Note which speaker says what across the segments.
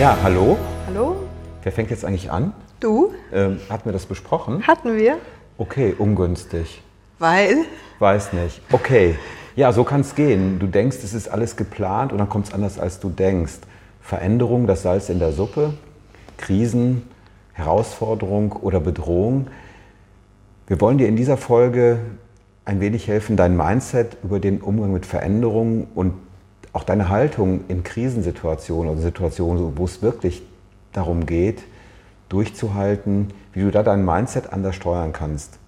Speaker 1: Ja, hallo.
Speaker 2: Hallo?
Speaker 1: Wer fängt jetzt eigentlich an?
Speaker 2: Du?
Speaker 1: Ähm, hatten wir das besprochen?
Speaker 2: Hatten wir?
Speaker 1: Okay, ungünstig.
Speaker 2: Weil?
Speaker 1: Weiß nicht. Okay. Ja, so kann es gehen. Du denkst, es ist alles geplant und dann kommt es anders, als du denkst. Veränderung, das Salz in der Suppe, Krisen, Herausforderung oder Bedrohung. Wir wollen dir in dieser Folge ein wenig helfen, dein Mindset über den Umgang mit Veränderungen und auch deine Haltung in Krisensituationen oder Situationen, wo es wirklich darum geht, durchzuhalten, wie du da dein Mindset anders steuern kannst.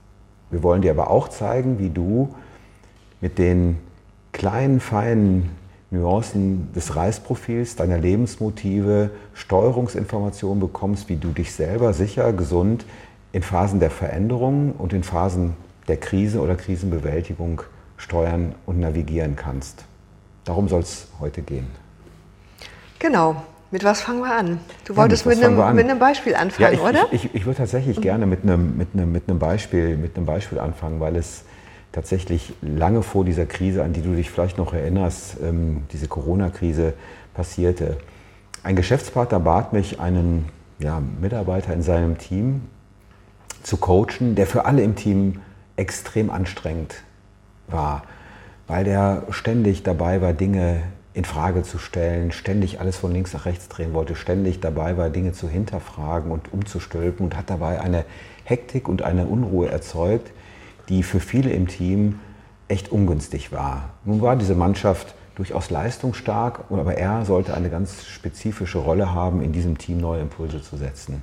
Speaker 1: Wir wollen dir aber auch zeigen, wie du mit den kleinen, feinen Nuancen des Reisprofils, deiner Lebensmotive, Steuerungsinformationen bekommst, wie du dich selber sicher, gesund in Phasen der Veränderung und in Phasen der Krise oder Krisenbewältigung steuern und navigieren kannst. Darum soll es heute gehen.
Speaker 2: Genau. Mit was fangen wir an? Du wolltest
Speaker 1: mit
Speaker 2: mit, einem, mit einem Beispiel anfangen,
Speaker 1: ja, ich,
Speaker 2: oder?
Speaker 1: Ich, ich, ich würde tatsächlich mhm. gerne mit einem, mit, einem, mit, einem Beispiel, mit einem Beispiel anfangen, weil es tatsächlich lange vor dieser Krise, an die du dich vielleicht noch erinnerst, ähm, diese Corona-Krise passierte. Ein Geschäftspartner bat mich, einen ja, Mitarbeiter in seinem Team zu coachen, der für alle im Team extrem anstrengend war, weil der ständig dabei war, Dinge in Frage zu stellen, ständig alles von links nach rechts drehen wollte, ständig dabei war, Dinge zu hinterfragen und umzustülpen und hat dabei eine Hektik und eine Unruhe erzeugt, die für viele im Team echt ungünstig war. Nun war diese Mannschaft durchaus leistungsstark, aber er sollte eine ganz spezifische Rolle haben, in diesem Team neue Impulse zu setzen.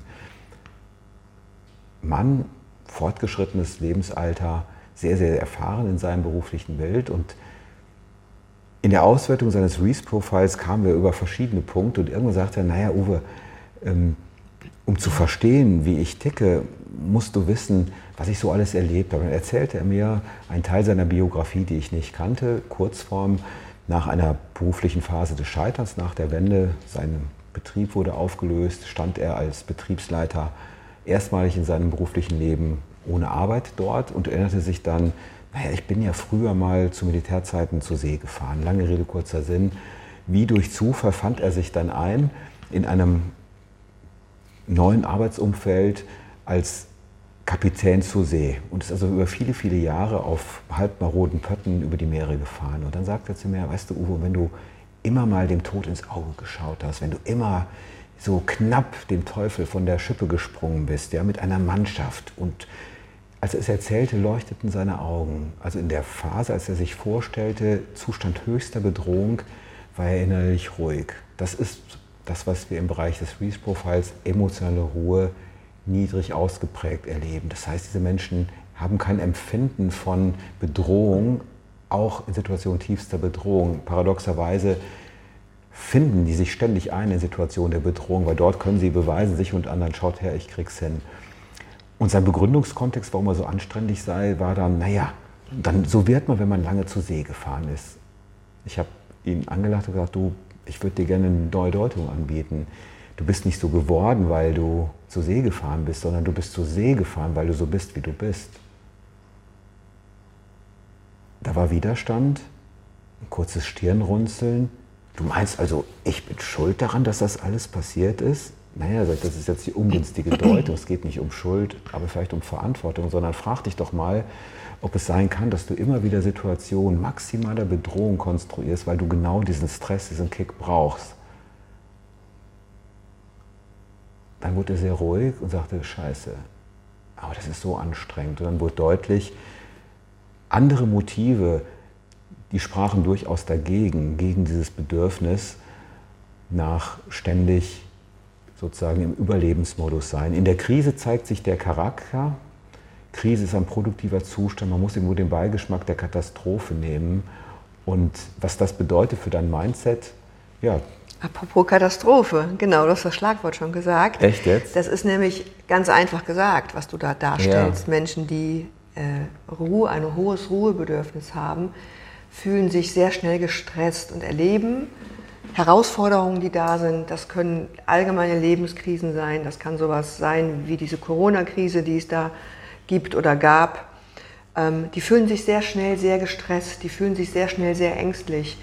Speaker 1: Mann, fortgeschrittenes Lebensalter, sehr, sehr erfahren in seinem beruflichen Bild und in der Auswertung seines Reese-Profiles kamen wir über verschiedene Punkte und irgendwann sagte er, naja, Uwe, ähm, um zu verstehen, wie ich ticke, musst du wissen, was ich so alles erlebt habe. Dann erzählte er mir einen Teil seiner Biografie, die ich nicht kannte, Kurzform nach einer beruflichen Phase des Scheiterns, nach der Wende. Sein Betrieb wurde aufgelöst, stand er als Betriebsleiter erstmalig in seinem beruflichen Leben ohne Arbeit dort und erinnerte sich dann, naja, ich bin ja früher mal zu Militärzeiten zur See gefahren. Lange Rede, kurzer Sinn. Wie durch Zufall fand er sich dann ein in einem neuen Arbeitsumfeld als Kapitän zur See und ist also über viele, viele Jahre auf halbmaroden Pötten über die Meere gefahren. Und dann sagt er zu mir, weißt du, Uwe, wenn du immer mal dem Tod ins Auge geschaut hast, wenn du immer so knapp dem Teufel von der Schippe gesprungen bist, ja, mit einer Mannschaft und als er es erzählte, leuchteten seine Augen. Also in der Phase, als er sich vorstellte, Zustand höchster Bedrohung, war er innerlich ruhig. Das ist das, was wir im Bereich des Reese-Profiles emotionale Ruhe niedrig ausgeprägt erleben. Das heißt, diese Menschen haben kein Empfinden von Bedrohung, auch in Situationen tiefster Bedrohung. Paradoxerweise finden die sich ständig ein in Situationen der Bedrohung, weil dort können sie beweisen, sich und anderen, schaut her, ich krieg's hin. Und sein Begründungskontext, warum er so anständig sei, war dann, naja, dann, so wird man, wenn man lange zur See gefahren ist. Ich habe ihn angelacht und gesagt, du, ich würde dir gerne eine neue Deutung anbieten. Du bist nicht so geworden, weil du zur See gefahren bist, sondern du bist zur See gefahren, weil du so bist, wie du bist. Da war Widerstand, ein kurzes Stirnrunzeln. Du meinst also, ich bin schuld daran, dass das alles passiert ist? Naja, das ist jetzt die ungünstige Deutung, es geht nicht um Schuld, aber vielleicht um Verantwortung, sondern frag dich doch mal, ob es sein kann, dass du immer wieder Situationen maximaler Bedrohung konstruierst, weil du genau diesen Stress, diesen Kick brauchst. Dann wurde er sehr ruhig und sagte, scheiße, aber das ist so anstrengend. Und dann wurde deutlich, andere Motive, die sprachen durchaus dagegen, gegen dieses Bedürfnis nach ständig sozusagen im Überlebensmodus sein. In der Krise zeigt sich der Charakter. Krise ist ein produktiver Zustand. Man muss irgendwo den Beigeschmack der Katastrophe nehmen. Und was das bedeutet für dein Mindset, ja.
Speaker 2: Apropos Katastrophe, genau, du hast das Schlagwort schon gesagt.
Speaker 1: Echt jetzt?
Speaker 2: Das ist nämlich ganz einfach gesagt, was du da darstellst. Ja. Menschen, die äh, Ruhe, ein hohes Ruhebedürfnis haben, fühlen sich sehr schnell gestresst und erleben Herausforderungen, die da sind. Das können allgemeine Lebenskrisen sein. Das kann sowas sein wie diese Corona-Krise, die es da gibt oder gab. Ähm, die fühlen sich sehr schnell sehr gestresst. Die fühlen sich sehr schnell sehr ängstlich.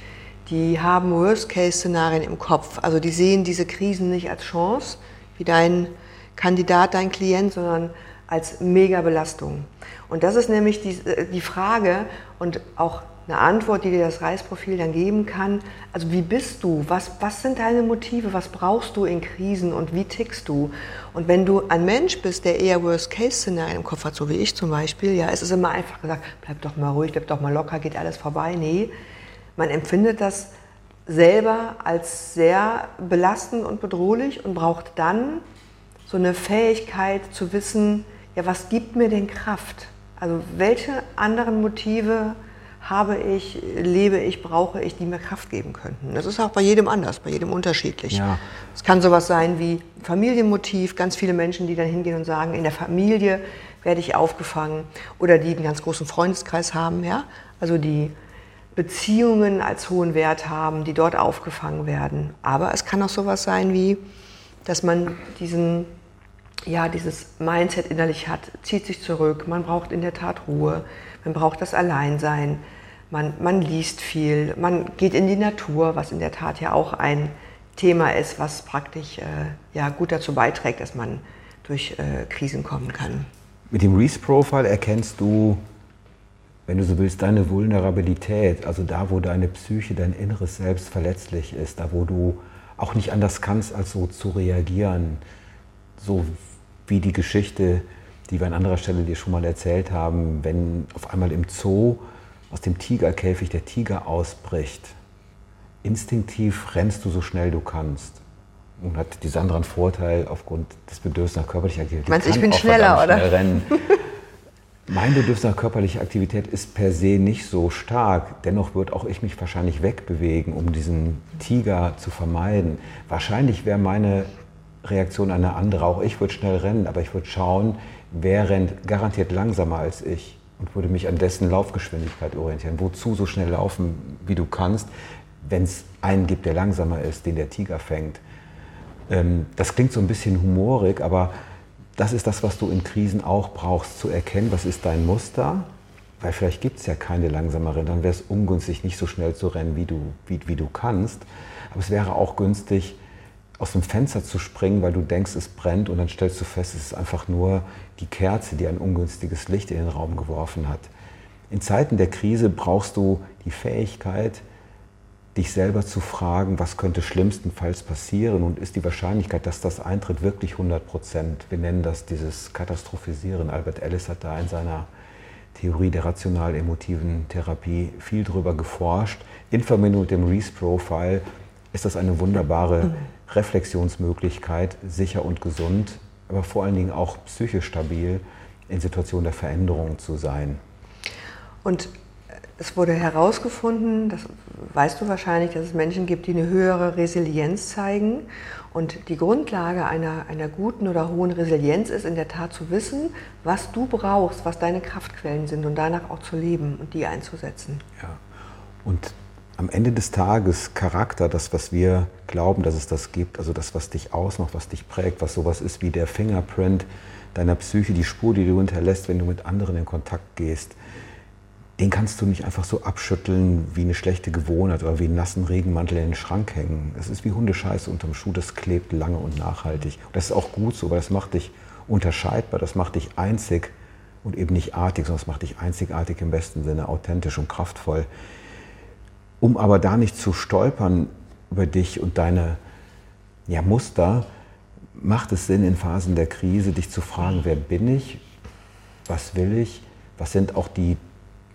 Speaker 2: die haben Worst-Case-Szenarien im Kopf. Also die sehen diese Krisen nicht als Chance, wie dein Kandidat, dein Klient, sondern als Mega-Belastung. Und das ist nämlich die, äh, die Frage und auch eine Antwort, die dir das Reisprofil dann geben kann. Also wie bist du? Was, was sind deine Motive? Was brauchst du in Krisen und wie tickst du? Und wenn du ein Mensch bist, der eher Worst-Case-Szenarien im Kopf hat, so wie ich zum Beispiel, ja, es ist immer einfach gesagt, bleib doch mal ruhig, bleib doch mal locker, geht alles vorbei. Nee, man empfindet das selber als sehr belastend und bedrohlich und braucht dann so eine Fähigkeit zu wissen, ja, was gibt mir denn Kraft? Also welche anderen Motive habe ich, lebe ich, brauche ich, die mir Kraft geben könnten. Das ist auch bei jedem anders, bei jedem unterschiedlich. Ja. Es kann sowas sein wie Familienmotiv, ganz viele Menschen, die dann hingehen und sagen, in der Familie werde ich aufgefangen oder die einen ganz großen Freundeskreis haben, ja, also die Beziehungen als hohen Wert haben, die dort aufgefangen werden. Aber es kann auch sowas sein wie, dass man diesen, ja, dieses Mindset innerlich hat, zieht sich zurück, man braucht in der Tat Ruhe, man braucht das Alleinsein, man, man liest viel, man geht in die Natur, was in der Tat ja auch ein Thema ist, was praktisch äh, ja, gut dazu beiträgt, dass man durch äh, Krisen kommen kann.
Speaker 1: Mit dem Reese-Profile erkennst du wenn du so willst, deine Vulnerabilität, also da, wo deine Psyche, dein inneres Selbst verletzlich ist, da, wo du auch nicht anders kannst, als so zu reagieren, so wie die Geschichte, die wir an anderer Stelle dir schon mal erzählt haben, wenn auf einmal im Zoo aus dem Tigerkäfig der Tiger ausbricht. Instinktiv rennst du so schnell du kannst. Und hat die Sandra einen Vorteil aufgrund des Bedürfnisses nach körperlicher Aktivität.
Speaker 2: Meinst du, ich bin schneller, oder?
Speaker 1: Schnell. Mein Bedürfnis nach körperlicher Aktivität ist per se nicht so stark. Dennoch würde auch ich mich wahrscheinlich wegbewegen, um diesen Tiger zu vermeiden. Wahrscheinlich wäre meine Reaktion eine andere. Auch ich würde schnell rennen, aber ich würde schauen, wer rennt garantiert langsamer als ich und würde mich an dessen Laufgeschwindigkeit orientieren. Wozu so schnell laufen, wie du kannst, wenn es einen gibt, der langsamer ist, den der Tiger fängt. Ähm, das klingt so ein bisschen humorig, aber das ist das, was du in Krisen auch brauchst, zu erkennen, was ist dein Muster, weil vielleicht gibt es ja keine langsamere, dann wäre es ungünstig, nicht so schnell zu rennen, wie du, wie, wie du kannst. Aber es wäre auch günstig, aus dem Fenster zu springen, weil du denkst, es brennt und dann stellst du fest, es ist einfach nur die Kerze, die ein ungünstiges Licht in den Raum geworfen hat. In Zeiten der Krise brauchst du die Fähigkeit, dich selber zu fragen, was könnte schlimmstenfalls passieren und ist die Wahrscheinlichkeit, dass das eintritt, wirklich 100 Prozent. Wir nennen das dieses Katastrophisieren. Albert Ellis hat da in seiner Theorie der rational-emotiven Therapie viel drüber geforscht. In Verbindung mit dem Reese-Profile ist das eine wunderbare Reflexionsmöglichkeit, sicher und gesund, aber vor allen Dingen auch psychisch stabil in Situationen der Veränderung zu sein.
Speaker 2: Und es wurde herausgefunden, das weißt du wahrscheinlich, dass es Menschen gibt, die eine höhere Resilienz zeigen. Und die Grundlage einer, einer guten oder hohen Resilienz ist in der Tat zu wissen, was du brauchst, was deine Kraftquellen sind und danach auch zu leben und die einzusetzen.
Speaker 1: Ja. Und am Ende des Tages Charakter, das, was wir glauben, dass es das gibt, also das, was dich ausmacht, was dich prägt, was sowas ist wie der Fingerprint deiner Psyche, die Spur, die du hinterlässt, wenn du mit anderen in Kontakt gehst den kannst du nicht einfach so abschütteln wie eine schlechte Gewohnheit oder wie einen nassen Regenmantel in den Schrank hängen. Es ist wie Hundescheiße unterm Schuh, das klebt lange und nachhaltig. Und das ist auch gut so, weil das macht dich unterscheidbar, das macht dich einzig und eben nicht artig, sondern das macht dich einzigartig im besten Sinne, authentisch und kraftvoll. Um aber da nicht zu stolpern über dich und deine ja, Muster, macht es Sinn, in Phasen der Krise dich zu fragen, wer bin ich, was will ich, was sind auch die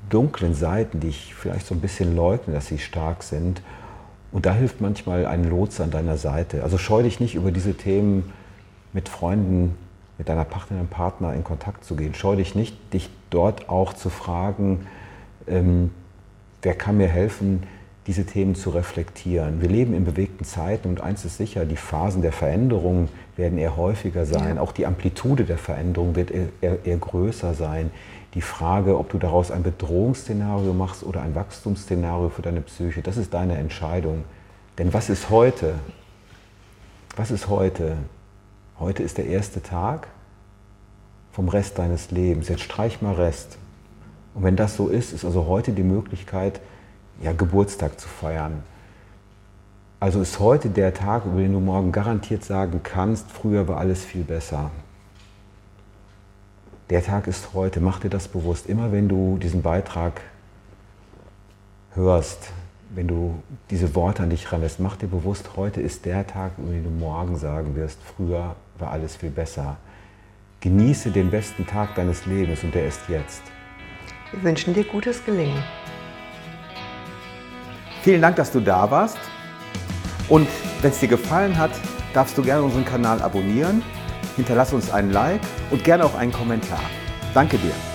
Speaker 1: dunklen Seiten, die ich vielleicht so ein bisschen leugne, dass sie stark sind. Und da hilft manchmal ein Lotse an deiner Seite. Also scheu dich nicht über diese Themen mit Freunden, mit deiner Partnerin, Partner in Kontakt zu gehen. Scheu dich nicht, dich dort auch zu fragen, ähm, wer kann mir helfen, diese Themen zu reflektieren. Wir leben in bewegten Zeiten und eins ist sicher, die Phasen der Veränderung werden eher häufiger sein. Ja. Auch die Amplitude der Veränderung wird eher, eher, eher größer sein die Frage, ob du daraus ein Bedrohungsszenario machst oder ein Wachstumsszenario für deine Psyche, das ist deine Entscheidung. Denn was ist heute? Was ist heute? Heute ist der erste Tag vom Rest deines Lebens. Jetzt streich mal Rest. Und wenn das so ist, ist also heute die Möglichkeit, ja, Geburtstag zu feiern. Also ist heute der Tag, über den du morgen garantiert sagen kannst, früher war alles viel besser. Der Tag ist heute, mach dir das bewusst. Immer wenn du diesen Beitrag hörst, wenn du diese Worte an dich ranlässt, mach dir bewusst, heute ist der Tag, über den du morgen sagen wirst, früher war alles viel besser. Genieße den besten Tag deines Lebens und der ist jetzt.
Speaker 2: Wir wünschen dir gutes Gelingen.
Speaker 1: Vielen Dank, dass du da warst. Und wenn es dir gefallen hat, darfst du gerne unseren Kanal abonnieren, hinterlass uns einen Like und gerne auch einen Kommentar. Danke dir.